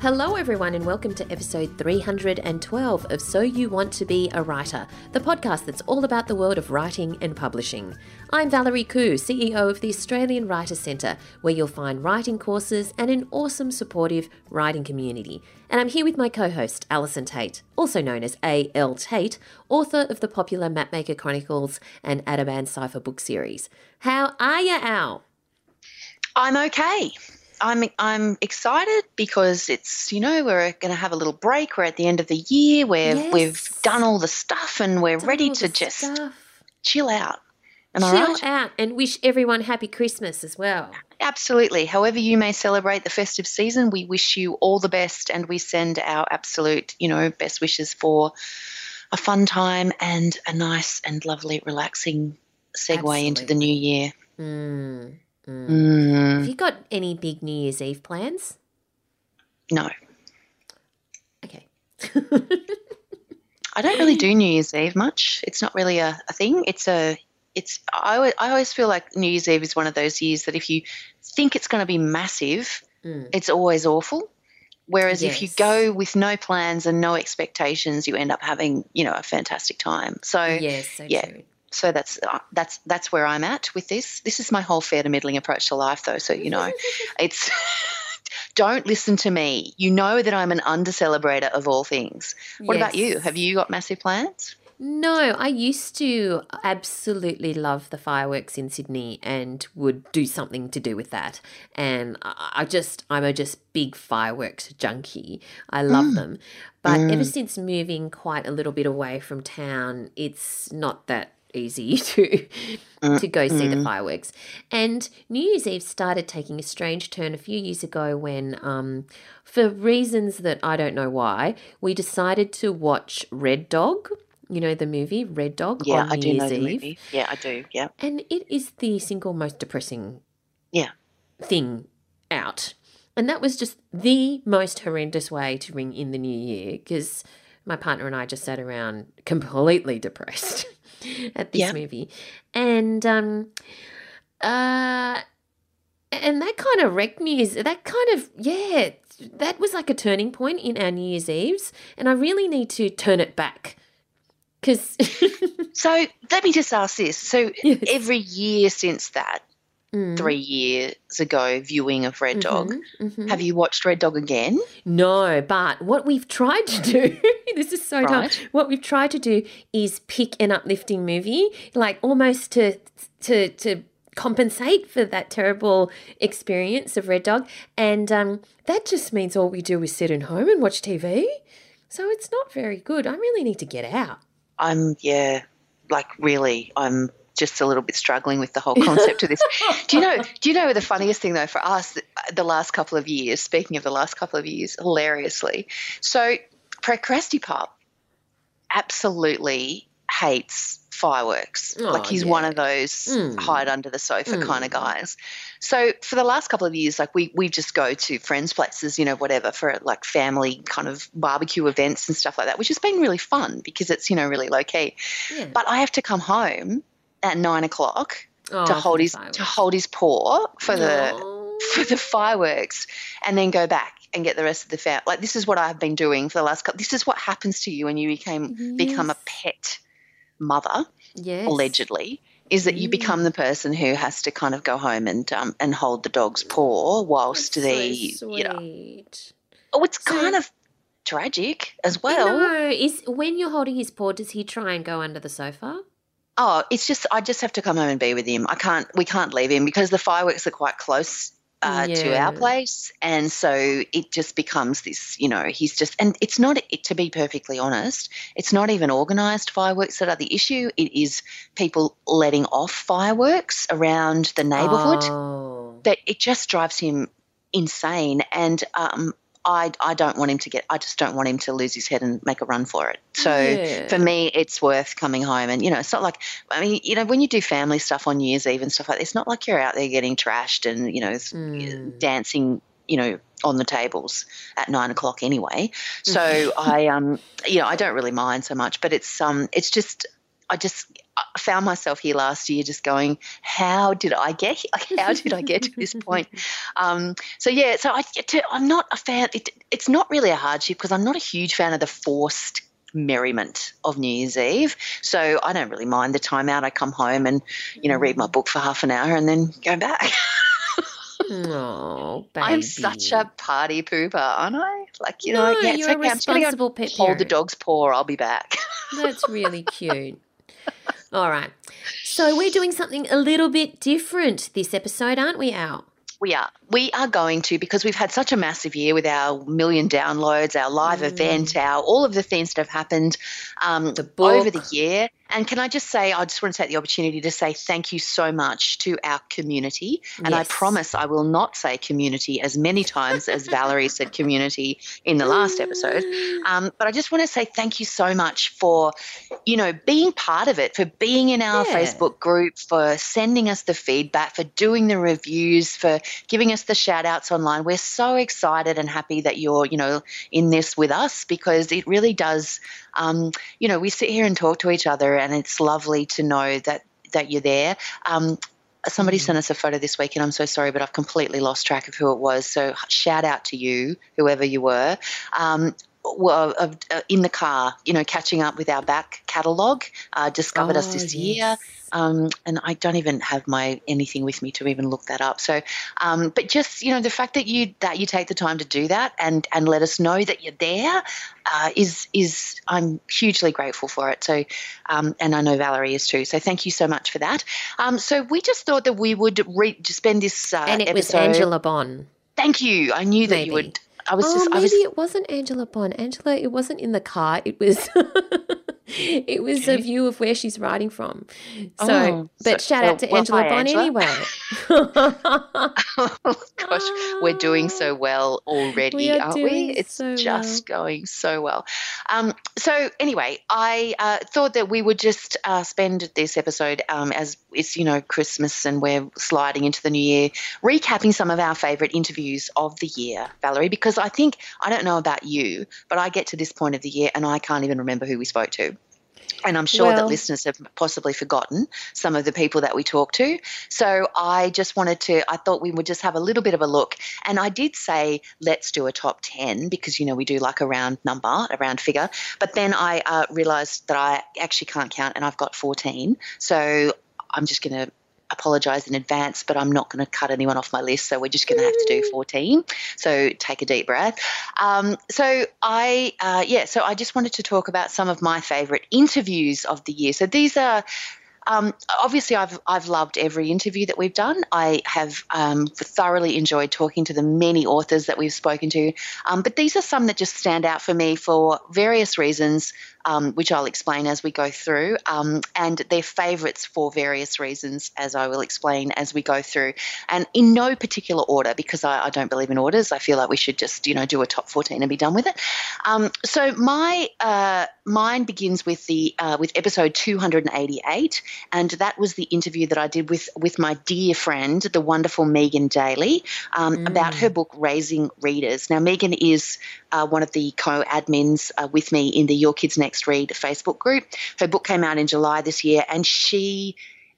Hello, everyone, and welcome to episode 312 of So You Want to Be a Writer, the podcast that's all about the world of writing and publishing. I'm Valerie Khoo, CEO of the Australian Writer Centre, where you'll find writing courses and an awesome, supportive writing community. And I'm here with my co host, Allison Tait, also known as A.L. Tait, author of the popular Mapmaker Chronicles and Ateban Cipher book series. How are you, Al? I'm okay. I'm I'm excited because it's you know we're going to have a little break. We're at the end of the year. Where Yes. we've done all the stuff and we're Done ready to just stuff. chill out. Am I Chill right? out and wish everyone happy Christmas as well. Absolutely. However you may celebrate the festive season, we wish you all the best and we send our absolute you know best wishes for a fun time and a nice and lovely relaxing segue into the new year. Mm, mm. Mm, Have you got any big New Year's Eve plans? no, Okay. I don't really do New Year's Eve much. It's not really a, a thing. It's a it's I always, I always feel like New Year's Eve is one of those years that if you think it's going to be massive, Mm. it's always awful. Whereas if you go with no plans and no expectations, you end up having you know a fantastic time. So yes, so yeah. true. So that's uh, that's that's where I'm at with this. This is my whole fair to middling approach to life, though. So you know, it's don't listen to me. You know that I'm an under celebrator of all things. What about you? Have you got massive plans? No, I used to absolutely love the fireworks in Sydney and would do something to do with that. And I just, I'm a just big fireworks junkie. I love Mm. them. But ever Mm. since moving quite a little bit away from town, it's not that easy to Mm, to go see the mm. fireworks. And New Year's Eve started taking a strange turn a few years ago when, um, for reasons that I don't know why, we decided to watch Red Dog. You know the movie Red Dog Yeah, on I New do Year's know the Eve, movie. Yeah, I do. Yeah. and it is the single most depressing Yeah. thing out. And that was just the most horrendous way to ring in the new year because my partner and I just sat around completely depressed at this Yeah. movie. And um uh and that kind of wrecked me is that kind of yeah, that was like a turning point in our New Year's Eves and I really need to turn it back. Cuz So let me just ask this. So Yes. every year since that, Mm. three years ago, viewing of Red Dog, Mhm, mhm. have you watched Red Dog again? No, but what we've tried to do, this is so dumb. Right. What we've tried to do is pick an uplifting movie, like almost to to to compensate for that terrible experience of Red Dog, and um, that just means all we do is sit at home and watch TV. So it's not very good. I really need to get out. I'm yeah, like really, I'm just a little bit struggling with the whole concept of this. Do you know? Do you know the funniest thing though for us? The last couple of years. Speaking of the last couple of years, hilariously, so Procrastipup absolutely hates fireworks. Oh, like he's yeah. one of those Mm. hide under the sofa kind Mm. of guys. So for the last couple of years, like we we just go to friends' places, you know, whatever for like family kind of barbecue events and stuff like that, which has been really fun because it's you know really low key. Yeah. But I have to come home at nine o'clock Oh, to hold his to hold his paw for the Oh. for the fireworks, and then go back and get the rest of the family. Like this is what I've been doing for the last couple. This is what happens to you when you became become a pet mother, yes. allegedly. Is that you Mm. become the person who has to kind of go home and um, and hold the dog's paw whilst That's the so you know oh it's So- kind of tragic as well. no, is when you're holding his paw, does he try and go under the sofa? Oh, it's just I just have to come home and be with him. I can't. We can't leave him because the fireworks are quite close uh, to our place, and so it just becomes this. You know, he's just and it's not. It, to be perfectly honest, it's not even organised fireworks that are the issue. It is people letting off fireworks around the neighbourhood Oh. that it just drives him insane. And um, I I don't want him to get. I just don't want him to lose his head and make a run for it. So Yeah. for me, it's worth coming home. And, you know, it's not like, I mean, you know, when you do family stuff on New Year's Eve and stuff like that, it's not like you're out there getting trashed and, you know, Mm. dancing, you know, on the tables at nine o'clock anyway. So. I, um, you know, I don't really mind so much, but it's, um, it's just, I just, I found myself here last year just going, how did I get here? How did I get to this point? Um, so yeah, so I, I'm not a fan. It, it's not really a hardship because I'm not a huge fan of the forced merriment of New Year's Eve. So I don't really mind the time out. I come home and, you know, read my book for half an hour and then go back. Oh, baby. I'm such a party pooper, aren't I? Like, you no, know, yeah, you're a okay. I'm go responsible pet hold the dog's paw. I'll be back. That's really cute. All right. So we're doing something a little bit different this episode, aren't we, Al? We are. We are going to because we've had such a massive year with our million downloads, our live event, our all of the things that have happened um, Mm. The over the year. And can I just say, I just want to take the opportunity to say thank you so much to our community. And I promise I will not say community as many times as Valerie said community in the last episode. Um, but I just want to say thank you so much for, you know, being part of it, for being in our Yeah. Facebook group, for sending us the feedback, for doing the reviews, for giving us the shout outs online. We're so excited and happy that you're, you know, in this with us because it really does, um, you know, we sit here and talk to each other and it's lovely to know that that you're there. Um, Somebody Mm. sent us a photo this week, and I'm so sorry, but I've completely lost track of who it was. So shout out to you, whoever you were. Um, well, uh, uh, in the car, you know, catching up with our back catalogue, uh, discovered us Oh, this year. Um, and I don't even have my anything with me to even look that up. So, um, but just you know, the fact that you that you take the time to do that and and let us know that you're there uh, is is I'm hugely grateful for it. So, um, and I know Valerie is too. So, thank you so much for that. Um, so, we just thought that we would re- spend this uh, and it was. Angela Bon. Thank you. I knew that Maybe. you would. Oh, I was oh, just. maybe was. it wasn't Angela Bon. Angela, it wasn't in the car. It was. it was a view of where she's riding from. So, Oh, but so- shout well- out to well, Angela hi, Bon Angela. anyway. Gosh, we're doing so well already, We are aren't doing we? It's so just going so well. Um, so anyway, I uh, thought that we would just uh, spend this episode um, as it's you know Christmas and we're sliding into the new year, recapping some of our favourite interviews of the year, Valerie. Because I think I don't know about you, but I get to this point of the year and I can't even remember who we spoke to. And I'm sure that listeners have possibly forgotten some of the people that we talked to. So I just wanted to, I thought we would just have a little bit of a look. And I did say, let's do a top 10 because, you know, we do like a round number, a round figure. But then I uh, realized that I actually can't count and I've got 14. So I'm just going to apologize in advance, but I'm not going to cut anyone off my list. So we're just going to have to do 14. So take a deep breath. Um, so I, uh, yeah, so I just wanted to talk about some of my favorite interviews of the year. So these are. Um, obviously, I've I've loved every interview that we've done. I have um, thoroughly enjoyed talking to the many authors that we've spoken to. Um, but these are some that just stand out for me for various reasons, um, which I'll explain as we go through. Um, and they're favourites for various reasons, as I will explain as we go through. And in no particular order, because I, I don't believe in orders. I feel like we should just you know do a top fourteen and be done with it. Um, so my uh, mine begins with the uh, with episode two hundred and eighty eight and that was the interview that I did with with my dear friend, the wonderful Megan Daley, um, about her book Raising Readers. Now, Megan is uh, one of the co-admins uh, with me in the Your Kids Next Read Facebook group. Her book came out in July this year, and she.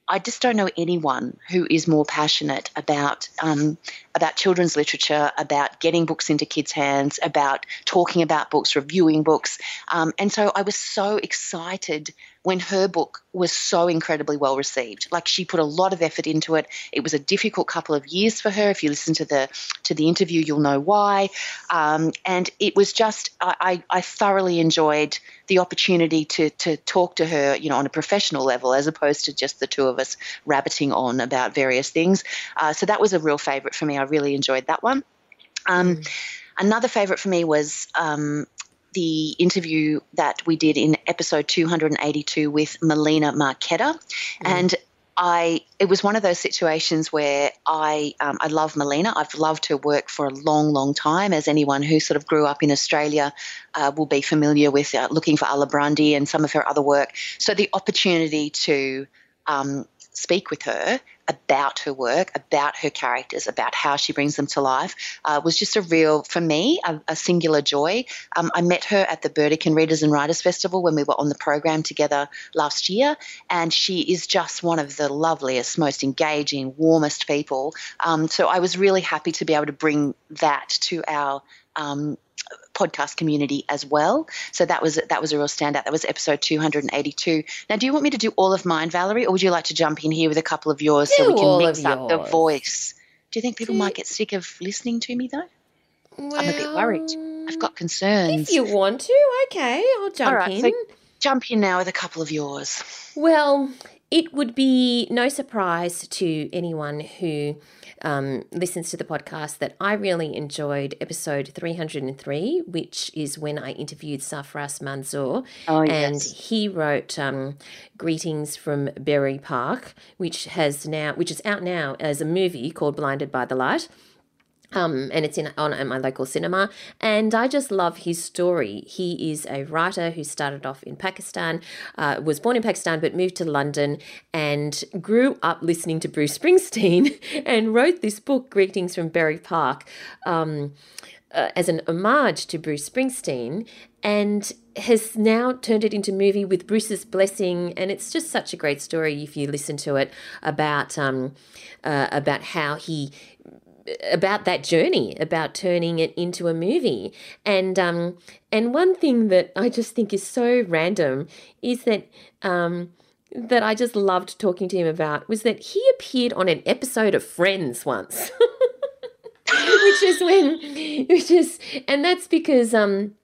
I just don't know anyone who is more passionate about um, about children's literature, about getting books into kids' hands, about talking about books, reviewing books, um, and so I was so excited when her book was so incredibly well received. Like she put a lot of effort into it. It was a difficult couple of years for her. If you listen to the to the interview, you'll know why. Um, and it was just I, I, I thoroughly enjoyed the opportunity to to talk to her, you know, on a professional level, as opposed to just the two of us rabbiting on about various things. Uh, so that was a real favourite for me. I really enjoyed that one. Um, Another favourite for me was um, the interview that we did in episode 282 with Melina Marchetta. And I it was one of those situations where I um, I love Melina. I've loved her work for a long, long time. As anyone who sort of grew up in Australia uh, will be familiar with, uh, looking for Alibrandi and some of her other work. So the opportunity to um, speak with her about her work, about her characters, about how she brings them to life uh, was just a real, for me, a, a singular joy. Um, I met her at the Burdekin Readers and Writers Festival when we were on the program together last year, and she is just one of the loveliest, most engaging, warmest people. Um, so I was really happy to be able to bring that to our um, podcast community as well. So that was that was a real standout. That was episode 282. Now, do you want me to do all of mine, Valerie, or would you like to jump in here with a couple of yours Do so we can mix up the voice? Do you think people Do- might get sick of listening to me though? I'm a bit worried. I've got If concerns. you want to, okay, I'll jump right, in. so jump in now with a couple of yours. Well, it would be no surprise to anyone who um, listens to the podcast that I really enjoyed episode 303, which is when I interviewed Sarfraz Manzoor. Oh and he wrote um, "Greetings from Bury Park," which has now, which is out now as a movie called "Blinded by the Light." Um, and it's in on at my local cinema. And I just love his story. He is a writer who started off in Pakistan, uh, was born in Pakistan, but moved to London and grew up listening to Bruce Springsteen and wrote this book, Greetings from Bury Park. Um, uh, as an homage to Bruce Springsteen and has now turned it into movie with Bruce's blessing and it's just such a great story if you listen to it about um, uh, about how he about that journey about turning it into a movie. And um and one thing that I just think is so random is that um that I just loved talking to him about was that he appeared on an episode of Friends once. Which is when which is and that's because um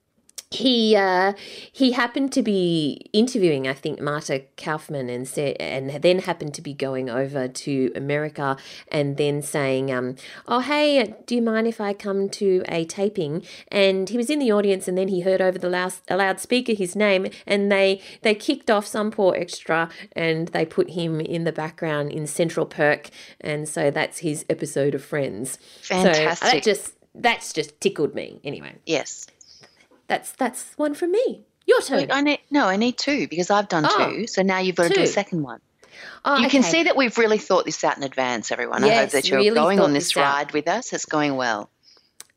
he uh, he happened to be interviewing, I think, Marta Kauffman, and said, and then happened to be going over to America, and then saying, um, "Oh, hey, do you mind if I come to a taping?" And he was in the audience, and then he heard over the a loudspeaker his name, and they they kicked off some poor extra, and they put him in the background in Central Perk, and so that's his episode of Friends. So uh, Fantastic. that just that's just tickled me. Anyway, yes. That's that's one from me. Your turn. Wait, I need no, I need two because I've done Oh, two. So now you've got to do a second one. Oh, you can see that we've really thought this out in advance, everyone. Yes, I hope that you're really going on this this ride with us. It's going well.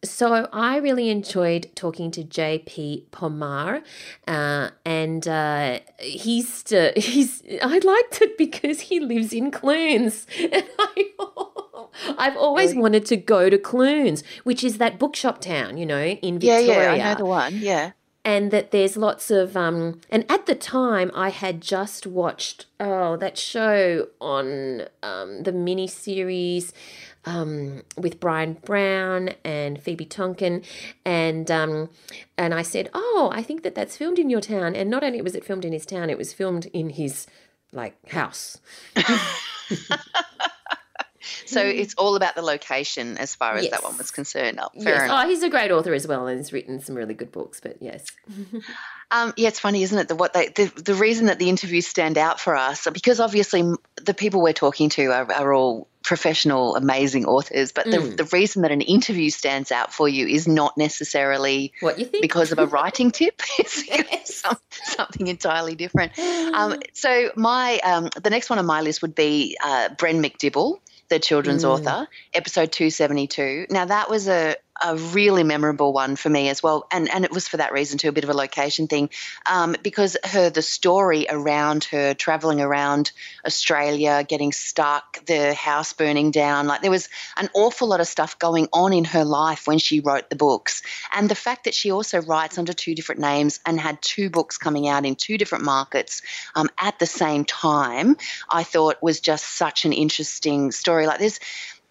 So I really enjoyed talking to JP Pomare, uh, and uh, he's uh, he's I liked it because he lives in Clunes, and I. I've always Really? wanted to go to Clunes, which is that bookshop town, you know, in Yeah, Victoria. yeah, I know the one. Yeah. and that there's lots of um and at the time I had just watched oh that show on um the mini series um with Bryan Brown and Phoebe Tonkin and um and I said oh I think that that's filmed in your town and not only was it filmed in his town it was filmed in his like house So it's all about the location as far as that one was concerned. Oh, fair yes enough. oh he's a great author as well and he's written some really good books but yes Um, yeah, it's funny, isn't it? The, what they, the, the reason that the interviews stand out for us, because obviously the people we're talking to are, are all professional, amazing authors, but the, Mm. the reason that an interview stands out for you is not necessarily what you think because of a writing tip. It's because some, something entirely different. Um, so my um, the next one on my list would be uh, Bren MacDibble, the children's Mm. author, episode two seventy two. Now that was a a really memorable one for me as well, and and it was for that reason too, a bit of a location thing, um, because her the story around her traveling around Australia, getting stuck, the house burning down, like there was an awful lot of stuff going on in her life when she wrote the books, and the fact that she also writes under two different names and had two books coming out in two different markets um, at the same time, I thought was just such an interesting story. Like there's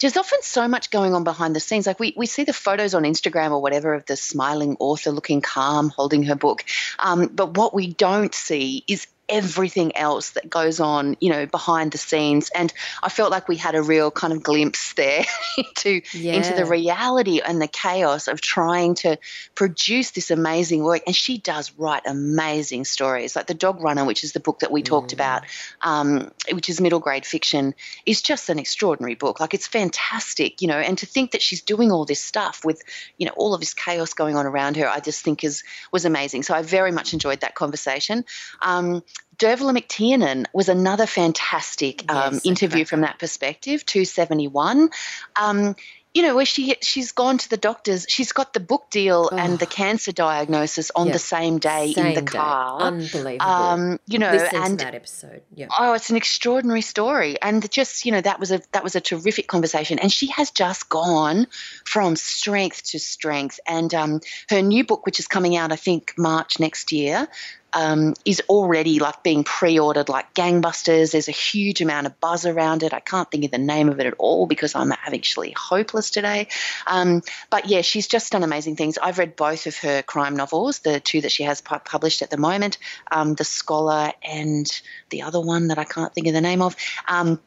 there's often so much going on behind the scenes. Like we, we see the photos on Instagram or whatever of the smiling author looking calm, holding her book. Um, but what we don't see is everything else that goes on, you know, behind the scenes. And I felt like we had a real kind of glimpse there into into the reality and the chaos of trying to produce this amazing work. And she does write amazing stories. Like The Dog Runner, which is the book that we talked Mm. about, um, which is middle grade fiction, is just an extraordinary book. Like it's fantastic, you know, and to think that she's doing all this stuff with, you know, all of this chaos going on around her, I just think is was amazing. So I very much enjoyed that conversation. Um, Dervla McTiernan was another fantastic um, Yes, interview from that perspective. Two seventy one. Um, you know, where she she's gone to the doctors. She's got the book deal and Oh. the cancer diagnosis on the same day in the Same day. car. Unbelievable. Um, you know, Listen and that episode. Yeah. Oh, it's an extraordinary story, and just you know that was a that was a terrific conversation, and she has just gone from strength to strength. And um, her new book, which is coming out, I think March next year, um, is already like being pre-ordered like gangbusters. There's a huge amount of buzz around it. I can't think of the name of it at all because I'm actually hopeless today. Um, but yeah, she's just done amazing things. I've read both of her crime novels, the two that she has pu- published at the moment, um, The Scholar and the other one that I can't think of the name of. Um,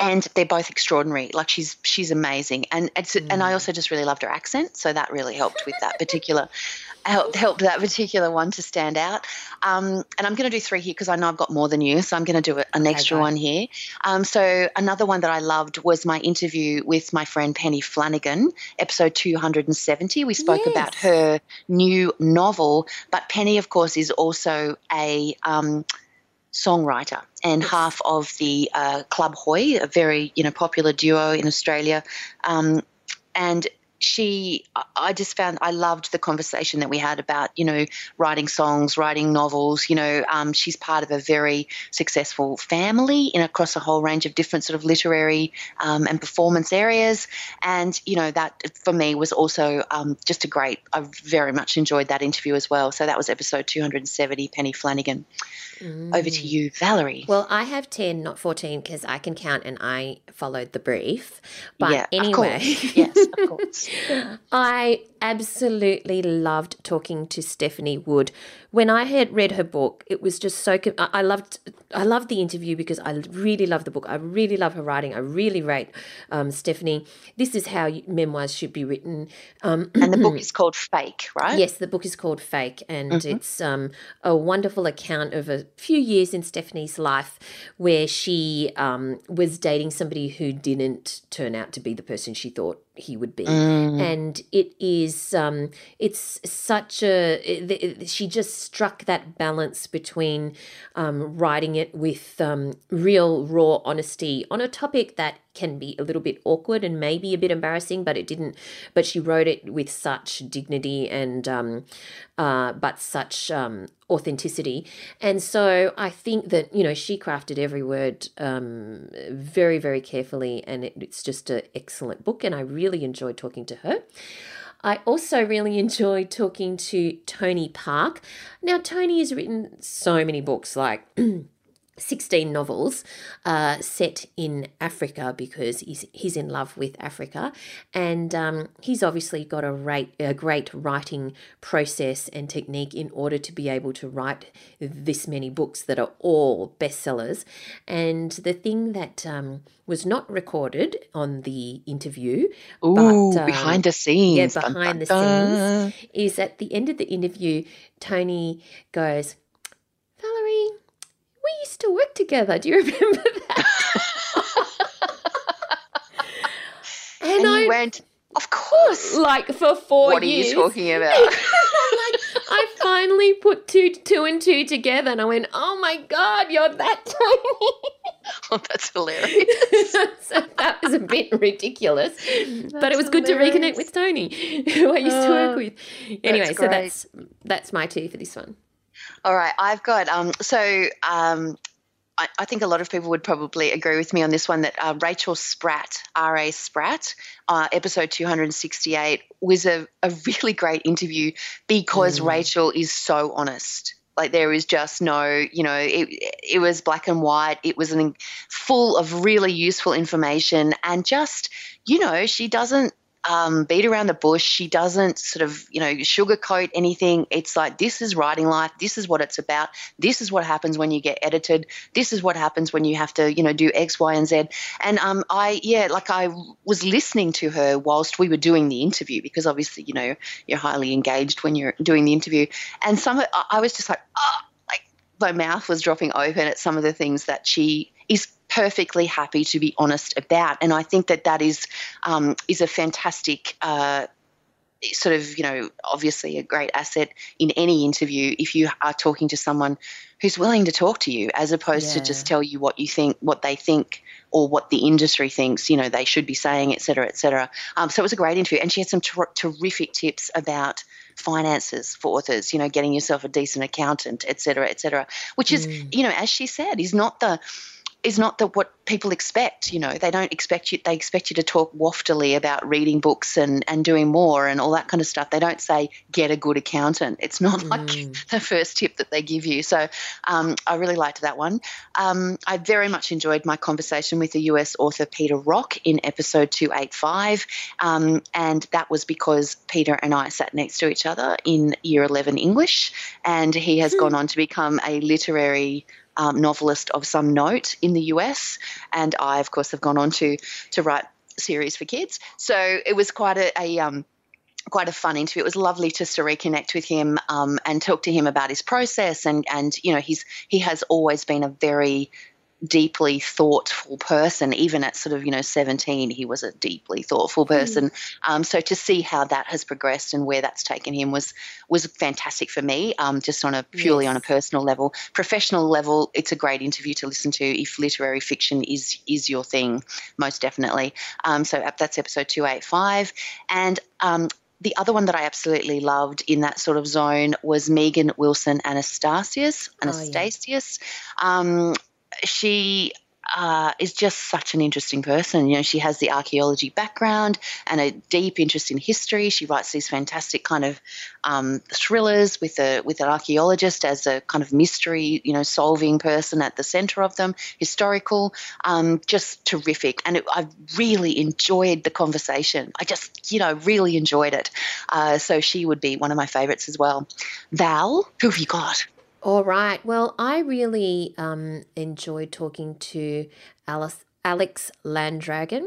and they're both extraordinary. Like she's she's amazing, and it's and I also just really loved her accent, so that really helped with that particular helped helped that particular one to stand out. Um, and I'm going to do three here because I know I've got more than you, so I'm going to do an extra go. one here. Um, so another one that I loved was my interview with my friend Penny Flanagan, episode 270. We spoke Yes. about her new novel, but Penny, of course, is also a um, songwriter and half of the uh, Club Hoy, a very you know popular duo in Australia, um, and she I- just found I loved the conversation that we had about you know writing songs, writing novels. You know, um, she's part of a very successful family in across a whole range of different sort of literary um, and performance areas, and you know that for me was also um, just a great. I very much enjoyed that interview as well. So that was episode 270, Penny Flanagan. Over to you, Valerie. Mm. Well, I have 10, not 14, because I can count and I followed the brief. But yeah, anyway, of course. yes, of course. I absolutely loved talking to Stephanie Wood. When I had read her book, it was just so. I loved. I loved the interview because I really love the book. I really love her writing. I really rate um, Stephanie. This is how memoirs should be written. Um, And the book is called Fake, right? Yes, the book is called Fake, and it's um, a wonderful account of a few years in Stephanie's life where she um, was dating somebody who didn't turn out to be the person she thought he would be, and it is um, it's such a it, it- she just struck that balance between um, writing it with um, real raw honesty on a topic that can be a little bit awkward and maybe a bit embarrassing, but it didn't. But she wrote it with such dignity and, um, uh, but such um, authenticity. And so I think that you know she crafted every word um, very, very carefully, and it, it's just an excellent book. And I really enjoyed talking to her. I also really enjoyed talking to Tony Park. Now, Tony has written so many books, like 16 novels uh, set in Africa because he's, he's in love with Africa. And um, he's obviously got a, rate, a great writing process and technique in order to be able to write this many books that are all bestsellers. And the thing that um, was not recorded on the interview, Ooh, but, um, behind the scenes. yeah, Dun, behind the dun, scenes, is at the end of the interview, Tony goes, used to work together. Do you remember that? And, and you I went, of course. like for four What are you talking about? I'm like, I finally put two two and two together, and I went, "Oh my god, you're that Tony." oh, that's hilarious. so that was a bit ridiculous, but it was good to reconnect with Tony, who I used to work Oh, with. Anyway, so that's that's my two for this one. All right, I've got um. So um, I, I think a lot of people would probably agree with me on this one that uh, Rachel Spratt, R. A. Spratt, uh, episode two hundred and sixty-eight was a a really great interview because Mm. Rachel is so honest. Like there is just no, you know, it it was black and white. It was an full of really useful information and just, you know, she doesn't um, beat around the bush. She doesn't sort of, you know, sugarcoat anything. It's like, this is writing life. This is what it's about. This is what happens when you get edited. This is what happens when you have to, you know, do X, Y, and Z. And um, I, yeah, like I was listening to her whilst we were doing the interview because obviously, you know, you're highly engaged when you're doing the interview. And some, I was just like, oh, like my mouth was dropping open at some of the things that she is perfectly happy to be honest about. And I think that that is um, is a fantastic uh, sort of, you know, obviously a great asset in any interview if you are talking to someone who's willing to talk to you as opposed yeah. to just tell you what you think, what they think, or what the industry thinks, you know, they should be saying, et cetera, et cetera. Um, so it was a great interview. And she had some ter- terrific tips about finances for authors, you know, getting yourself a decent accountant, et cetera, et cetera, which is, mm. you know, as she said, is not the is not that what people expect. You know, they don't expect you. They expect you to talk waftily about reading books and and doing more and all that kind of stuff. They don't say get a good accountant. It's not mm. like the first tip that they give you. So um, I really liked that one. Um, I very much enjoyed my conversation with the US author Peter Rock in episode two eight five, um, and that was because Peter and I sat next to each other in year eleven English, and he has mm. gone on to become a literary um, novelist of some note in the US, and I, of course, have gone on to to write series for kids. So it was quite a, a um, quite a fun interview. It was lovely just to reconnect with him um, and talk to him about his process. And and you know he's he has always been a very deeply thoughtful person. Even at sort of you know seventeen, he was a deeply thoughtful hmm. person. Mm. Um, so to see how that has progressed and where that's taken him was was fantastic for me. Um, just on a purely yes. on a personal level, professional level, it's a great interview to listen to if literary fiction is is your thing, most definitely. Um, so that's episode two eight five, and um, the other one that I absolutely loved in that sort of zone was Megan Wilson Anastasios. Anastasios. Oh, yeah. um, she uh, is just such an interesting person. You know, she has the archaeology background and a deep interest in history. She writes these fantastic kind of um, thrillers with a with an archaeologist as a kind of mystery, you know, solving person at the center of them. Historical, um, just terrific. And it, I really enjoyed the conversation. I just, you know, really enjoyed it. Uh, so she would be one of my favorites as well. Val, who have you got? All right. Well, I really um, enjoyed talking to Alice, Alex Landragin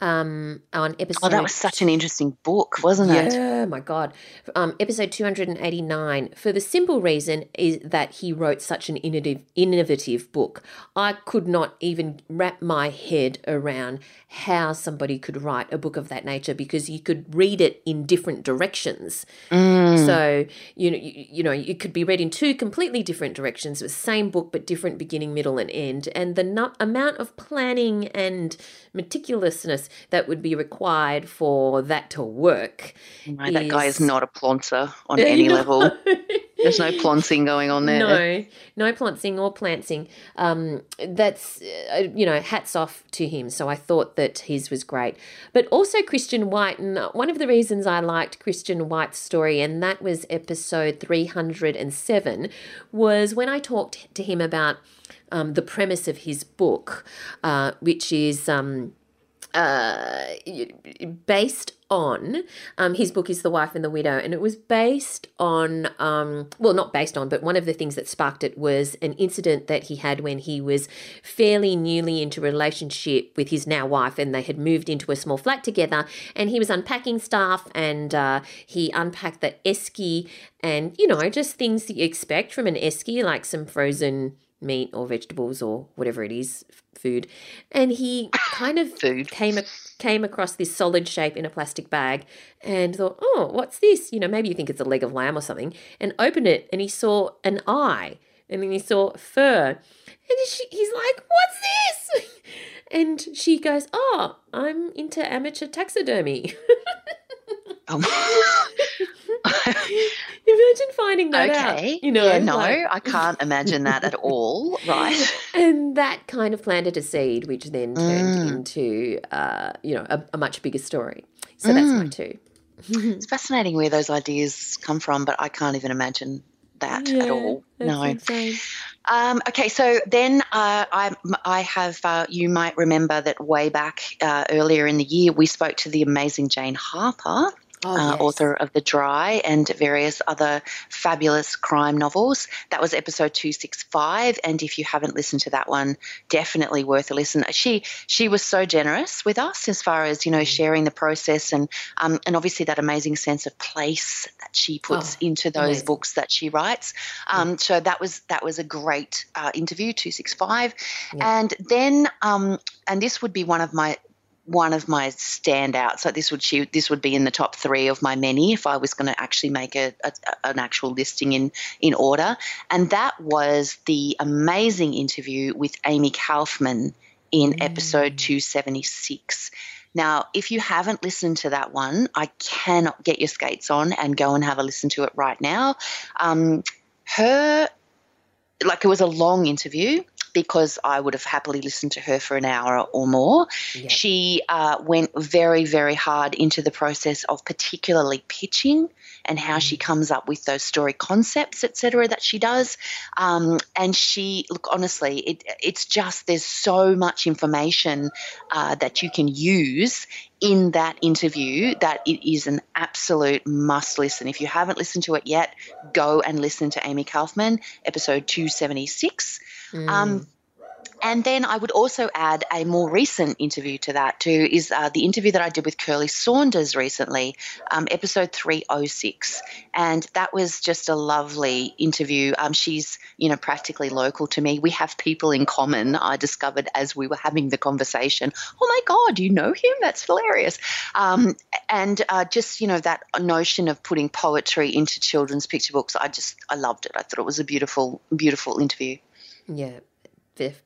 um, on episode. Oh, that was such an interesting book, wasn't it? Yeah, my God. Um, episode 289. For the simple reason is that he wrote such an innovative, innovative book. I could not even wrap my head around how somebody could write a book of that nature because you could read it in different directions. Mm. So, you know, you, you know, it could be read in two completely different directions, It was the same book but different beginning, middle, and end. And the amount of planning and meticulousness that would be required for that to work. Right, is... That guy is not a ploncer on any level. There's no ploncing going on there. No, no ploncing or planting. Um, that's, uh, you know, hats off to him. So I thought that his was great. But also Christian White. And one of the reasons I liked Christian White's story, and that was episode 307, was when I talked to him about um, the premise of his book, uh, which is um, uh, based on um, his book is The Wife and the Widow, and it was based on, um, well, not based on, but one of the things that sparked it was an incident that he had when he was fairly newly into relationship with his now wife, and they had moved into a small flat together. And he was unpacking stuff, and uh, he unpacked the esky, and you know, just things that you expect from an esky, like some frozen meat or vegetables or whatever it is, food. And he kind of food. came came across this solid shape in a plastic bag and thought, "Oh, what's this?" You know, maybe you think it's a leg of lamb or something. And opened it and he saw an eye. And then he saw fur. And she, he's like, "What's this?" And she goes, "Oh, I'm into amateur taxidermy." um. Imagine finding that okay. out. You know, yeah, no, like... I can't imagine that at all. Right. And that kind of planted a seed, which then turned mm. into, uh, you know, a, a, much bigger story. So mm. that's my two. it's fascinating where those ideas come from, but I can't even imagine that yeah, at all. No. Um, okay, so then uh, I, I have, uh, you might remember that way back uh, earlier in the year, we spoke to the amazing Jane Harper oh, uh, yes. author of The Dry and various other fabulous crime novels. That was episode 265. And if you haven't listened to that one, definitely worth a listen. She she was so generous with us as far as, you know, mm. sharing the process and um, and obviously that amazing sense of place that she puts oh, into those amazing. books that she writes. Um, yeah. So that was that was a great uh, interview, 265. Yeah. And then um, and this would be one of my one of my standouts. So this would she, this would be in the top three of my many if I was going to actually make a, a, an actual listing in in order. And that was the amazing interview with Amie Kaufman in mm. episode 276. Now, if you haven't listened to that one, I cannot get your skates on and go and have a listen to it right now. Um, her, like, it was a long interview because I would have happily listened to her for an hour or more. Yeah. She uh, went very, very hard into the process of particularly pitching and how she mm. comes up with those story concepts, etc., that she does. Um, and she, look, honestly, it, it's just there's so much information uh, that you can use in that interview that it is an absolute must listen. If you haven't listened to it yet, go and listen to Amie Kaufman, episode 276. Mm. Um, and then I would also add a more recent interview to that too is uh, the interview that I did with Kirli Saunders recently, um, episode 306. And that was just a lovely interview. Um, she's, you know, practically local to me. We have people in common, I discovered as we were having the conversation. Oh my God, you know him? That's hilarious. Um, and uh, just, you know, that notion of putting poetry into children's picture books, I just, I loved it. I thought it was a beautiful, beautiful interview. Yeah,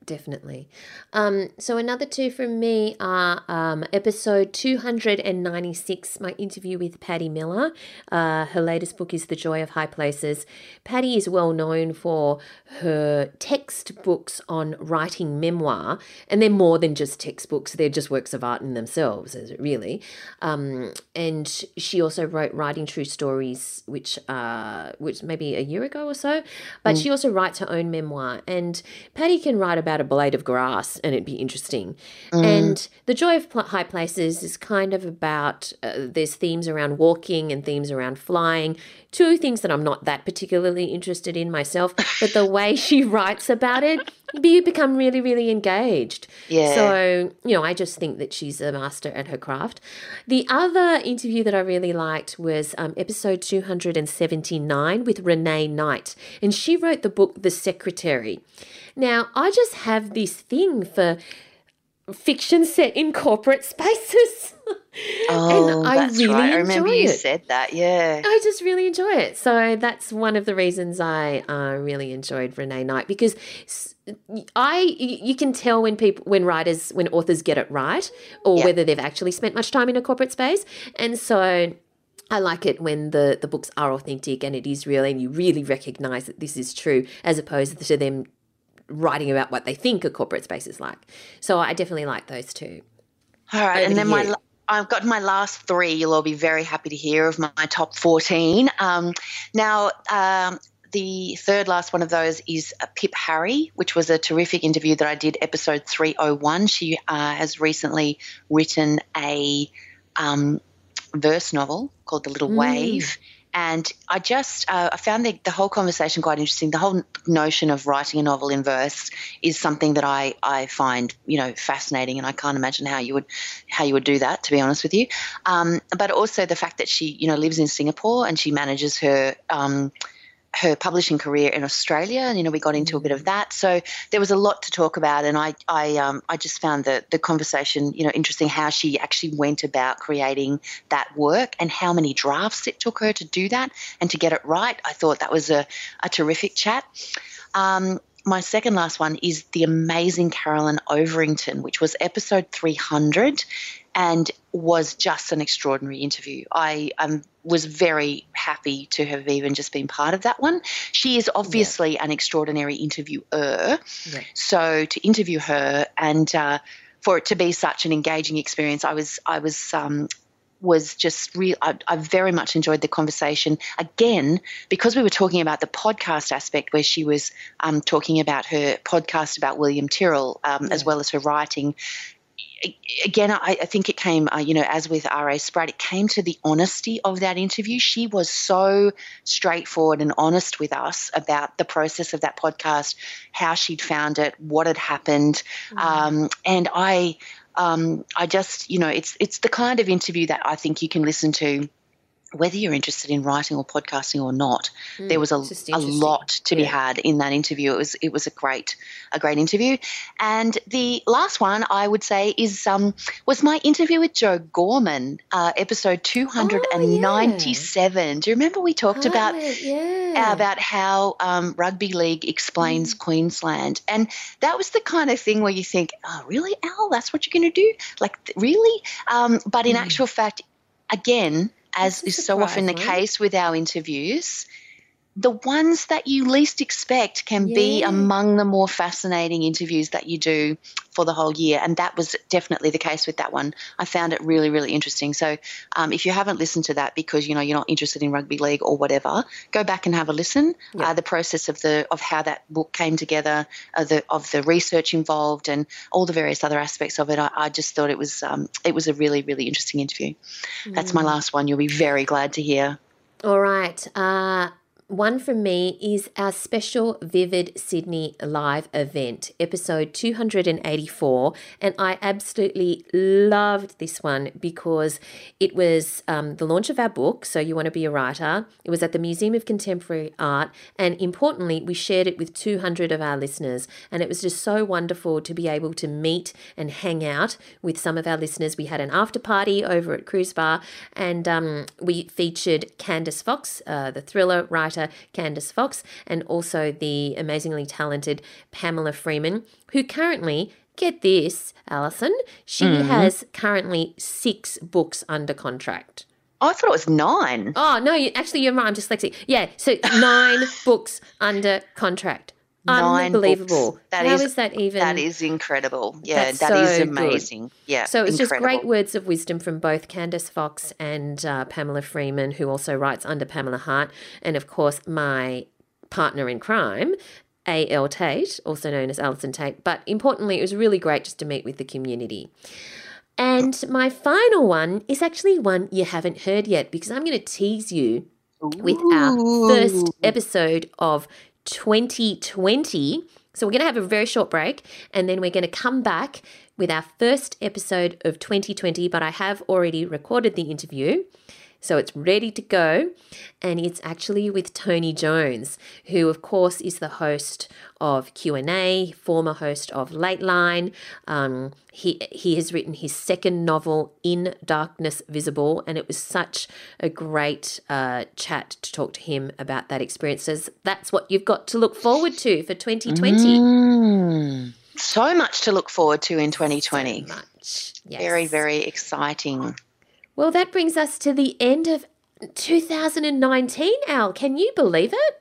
definitely. Um, so another two from me are um, episode 296, my interview with Patti Miller. Uh, her latest book is The Joy of High Places. Patti is well known for her textbooks on writing memoir, and they're more than just textbooks, they're just works of art in themselves, really. Um, and she also wrote Writing True Stories, which, uh, which maybe a year ago or so, but mm. she also writes her own memoir. And Patti can write about a blade of grass and it'd be interesting. Mm. And The Joy of High Places is kind of about uh, there's themes around walking and themes around flying. Two things that I'm not that particularly interested in myself, but the way she writes about it, you become really, really engaged. Yeah. So, you know, I just think that she's a master at her craft. The other interview that I really liked was um, episode 279 with Renee Knight, and she wrote the book The Secretary. Now, I just have this thing for fiction set in corporate spaces. Oh, and I that's really right. I remember you it. said that. Yeah. I just really enjoy it. So that's one of the reasons I uh, really enjoyed Renee Knight because I you can tell when people when writers when authors get it right or yeah. whether they've actually spent much time in a corporate space. And so I like it when the, the books are authentic and it is real and you really recognize that this is true as opposed to them writing about what they think a corporate space is like. So I definitely like those two. All right, Over and then my I've got my last three. You'll all be very happy to hear of my, my top fourteen. Um, now. Um, the third last one of those is Pip Harry, which was a terrific interview that I did, episode 301. She uh, has recently written a um, verse novel called The Little mm. Wave and I just uh, I found the, the whole conversation quite interesting. The whole notion of writing a novel in verse is something that I, I find you know fascinating, and I can't imagine how you would how you would do that. To be honest with you, um, but also the fact that she you know lives in Singapore and she manages her um, her publishing career in Australia. And, you know, we got into a bit of that. So there was a lot to talk about. And I, I, um, I just found the, the conversation, you know, interesting how she actually went about creating that work and how many drafts it took her to do that and to get it right. I thought that was a, a terrific chat. Um, my second last one is the amazing Carolyn Overington, which was episode 300 and was just an extraordinary interview. I um, was very happy to have even just been part of that one. She is obviously yeah. an extraordinary interviewer. Yeah. So to interview her and uh, for it to be such an engaging experience, I was I was um, was just real. I, I, very much enjoyed the conversation again because we were talking about the podcast aspect, where she was um, talking about her podcast about William Tyrrell um, yeah. as well as her writing again, I, I, think it came, uh, you know, as with R.A. Spratt, it came to the honesty of that interview. She was so straightforward and honest with us about the process of that podcast, how she'd found it, what had happened, mm-hmm. um, and I, um, I just, you know, it's it's the kind of interview that I think you can listen to whether you're interested in writing or podcasting or not, Mm, there was a, a lot to be had in that interview. It was it was a great a great interview. And the last one I would say is um was my interview with Joe Gorman, uh, episode two hundred and ninety seven. Do you remember we talked about yeah. about how um, rugby league explains Queensland, and that was the kind of thing where you think, "Oh, really, Al? That's what you're going to do? Like, really?" Um, but in Mm. actual fact, again, as is so often the case with our interviews, the ones that you least expect can be among the more fascinating interviews that you do for the whole year. And that was definitely the case with that one. I found it really, really interesting. So um, if you haven't listened to that because you know you're not interested in rugby league or whatever, go back and have a listen. Yeah. Uh, the process of the of how that book came together, uh, the of the research involved, and all the various other aspects of it. I, I just thought it was um, it was a really, really interesting interview. That's Mm. my last one. You'll be very glad to hear. All right. Uh, one from me is our special Vivid Sydney live event, episode 284. And I absolutely loved this one because it was um, the launch of our book, So You Want to Be a Writer. It was at the Museum of Contemporary Art. And importantly, we shared it with 200 of our listeners. And it was just so wonderful to be able to meet and hang out with some of our listeners. We had an after party over at Cruise Bar and um, we featured Candice Fox, uh, the thriller writer Candice Fox, and also the amazingly talented Pamela Freeman, who currently. Get this, Allison. She hmm. has currently six books under contract. Oh, I thought it was nine. Oh no, you, actually you're right. I'm dyslexic. Yeah, so nine books under contract. Unbelievable. books. That How is- is that even? That is incredible. Yeah, That's that is so good. amazing. Yeah. So it's just great words of wisdom from both Candice Fox and uh, Pamela Freeman, who also writes under Pamela Hart, and of course my partner in crime, A.L. Tait, also known as Allison Tait. But importantly, it was really great just to meet with the community. And my final one is actually one you haven't heard yet because I'm going to tease you with our first episode of 2020. So we're going to have a very short break and then we're going to come back with our first episode of 2020. But I have already recorded the interview. So it's ready to go. And it's actually with Tony Jones, who of course is the host of Q&A, former host of Lateline. Um, he, he has written his second novel, In Darkness Visible, and it was such a great uh, chat to talk to him about that experience. So that's what you've got to look forward to for 2020. Mm. So much to look forward to in 2020. So much. Yes. Very, very exciting. Well, that brings us to the end of 2019, Al. Can you believe it?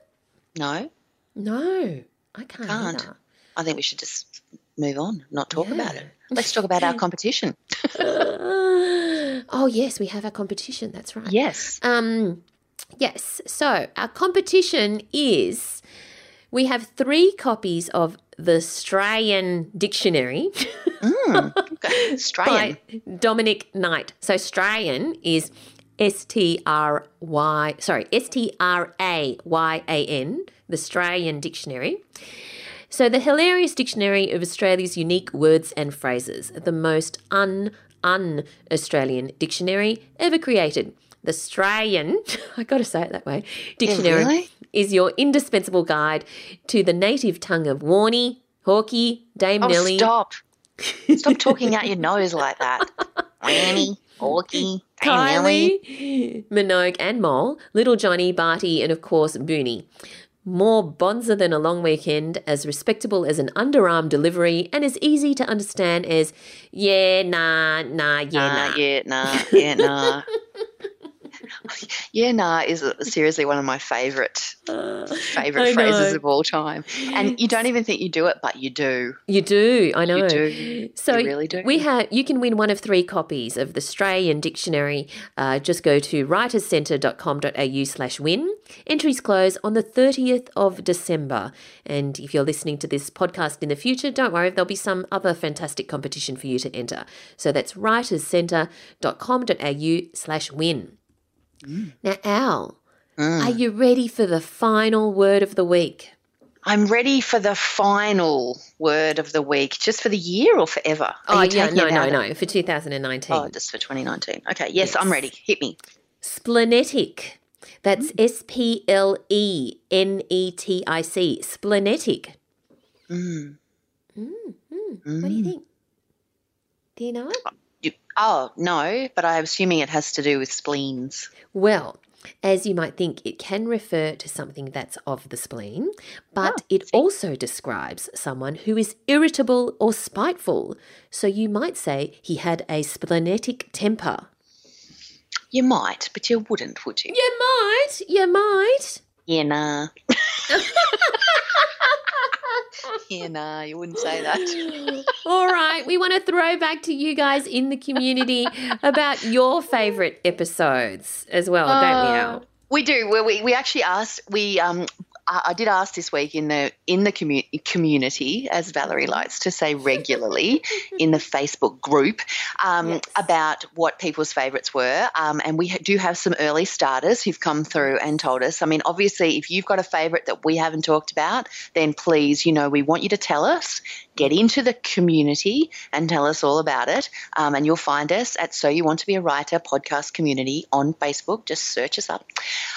No, No, I can't. Can't. either. I think we should just move on, not talk about it. Let's talk about our competition. oh, yes, we have our competition. That's right. Yes. Um, yes. So our competition is we have three copies of the Strayan Dictionary Mm. Okay. Strayan. by Dominic Knight. So Strayan is S T R Y. Sorry, S T R A Y A N. The Strayan Dictionary. So, the hilarious dictionary of Australia's unique words and phrases, the most un un Australian dictionary ever created. The Strayan, I got to say it that way, dictionary really? is your indispensable guide to the native tongue of Warney, Hawkeye, Dame Oh, Nellie. stop. Stop talking out your nose like that. Annie, Orky. Kylie, Minogue, and Mole, Little Johnny, Barty, and of course Booney. More bonza than a long weekend, as respectable as an underarm delivery, and as easy to understand as yeah, nah, nah, yeah, Nah, nah. yeah, nah, yeah, nah. yeah, nah is seriously one of my favourite Uh, I favourite phrases of all time. And you don't even think you do it, but you do. You do, I know. You do. So You really do. we have you can win one of three copies of the Strayan Dictionary. Uh, just go to writerscentre.com.au slash win. Entries close on the 30th of December. And if you're listening to this podcast in the future, don't worry, there'll be some other fantastic competition for you to enter. So that's writerscentre.com.au Now, Al, Mm. are you ready for the final word of the week? I'm ready for the final word of the week, just for the year or forever. Are oh, yeah, no, no, of- no, for 2019. Oh, just for 2019. Okay, yes, I'm ready. Hit me. Splenetic. That's S P L E N E T I C. Splenetic. Mm. What do you think? Do you know it? Oh, no, but I'm assuming it has to do with spleens. Well, as you might think, it can refer to something that's of the spleen, but oh, it also describes someone who is irritable or spiteful. So you might say he had a splenetic temper. You might, but you wouldn't, would you? You might, you might. Yeah, nah. yeah, nah, you wouldn't say that. All right, we want to throw back to you guys in the community about your favourite episodes as well, don't we, Uh, Al? We do. Well, we, we actually asked. We um, I, did ask this week in the in the commu- community, as Valerie likes to say regularly, in the Facebook group, um, Yes. about what people's favourites were. Um, and we do have some early starters who've come through and told us. I mean, obviously, if you've got a favourite that we haven't talked about, then please, you know, we want you to tell us. Get into the community and tell us all about it. Um, and you'll find us at So You Want to Be a Writer podcast community on Facebook. Just search us up.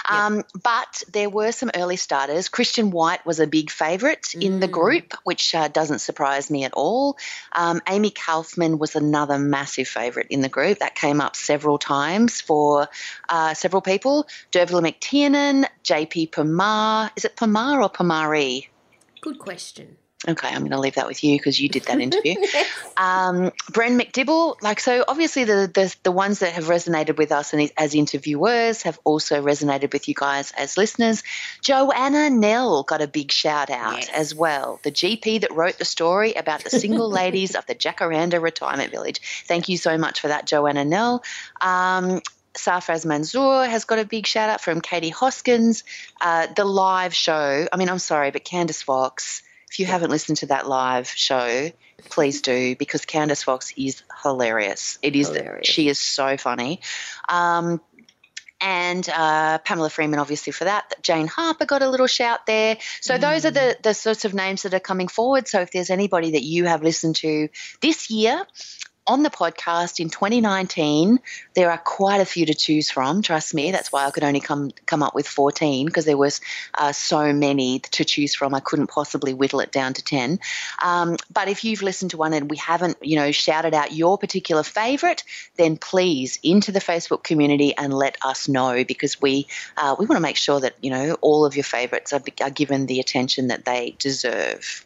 Um, but there were some early starters. Christian White was a big favourite in the Mm. group, which uh, doesn't surprise me at all. Um, Amie Kaufman was another massive favourite in the group. That came up several times for uh, several people. Dervla McTiernan, JP Pamar. Is it Pamar or Pamari? Good question. Okay, I'm going to leave that with you because you did that interview. um, Bren MacDibble, like so, obviously the, the the ones that have resonated with us and as interviewers have also resonated with you guys as listeners. Joanna Nell got a big shout out Yes. as well. The GP that wrote the story about the single ladies of the Jacaranda Retirement Village. Thank you so much for that, Joanna Nell. Um, Sarfraz Manzoor has got a big shout out from Katie Hoskins. Uh, the live show, I mean, I'm sorry, but Candice Fox, if you haven't listened to that live show, please do because Candice Fox is hilarious. It is, Hilarious. she is so funny. Um, and uh, Pamela Freeman, obviously, for that. Jane Harper got a little shout there. So those are the, the sorts of names that are coming forward. So if there's anybody that you have listened to this year on the podcast in 2019, there are quite a few to choose from. Trust me, that's why I could only come come up with 14 because there was uh, so many to choose from. I couldn't possibly whittle it down to 10. Um, but if you've listened to one and we haven't, you know, shouted out your particular favourite, then please into the Facebook community and let us know because we uh, we want to make sure that you know all of your favourites are, are given the attention that they deserve.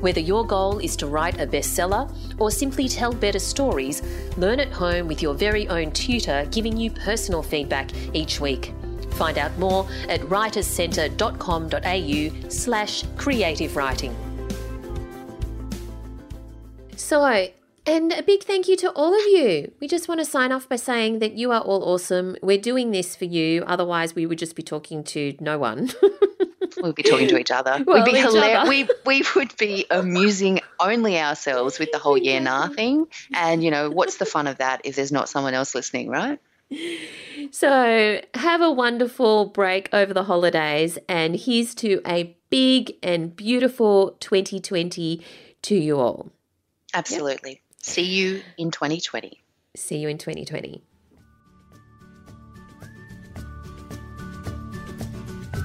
Whether your goal is to write a bestseller or simply tell better stories, learn at home with your very own tutor giving you personal feedback each week. Find out more at writerscentre.com.au slash creative writing. So, and a big thank you to all of you. We just want to sign off by saying that you are all awesome. We're doing this for you. Otherwise, we would just be talking to no one. We'd be talking to each other. Well, We'd be each hilar- other. We we would be amusing only ourselves with the whole yeah nah thing. And you know what's the fun of that if there's not someone else listening, right? So, have a wonderful break over the holidays, and here's to a big and beautiful 2020 to you all. Absolutely. See you in 2020. See you in 2020.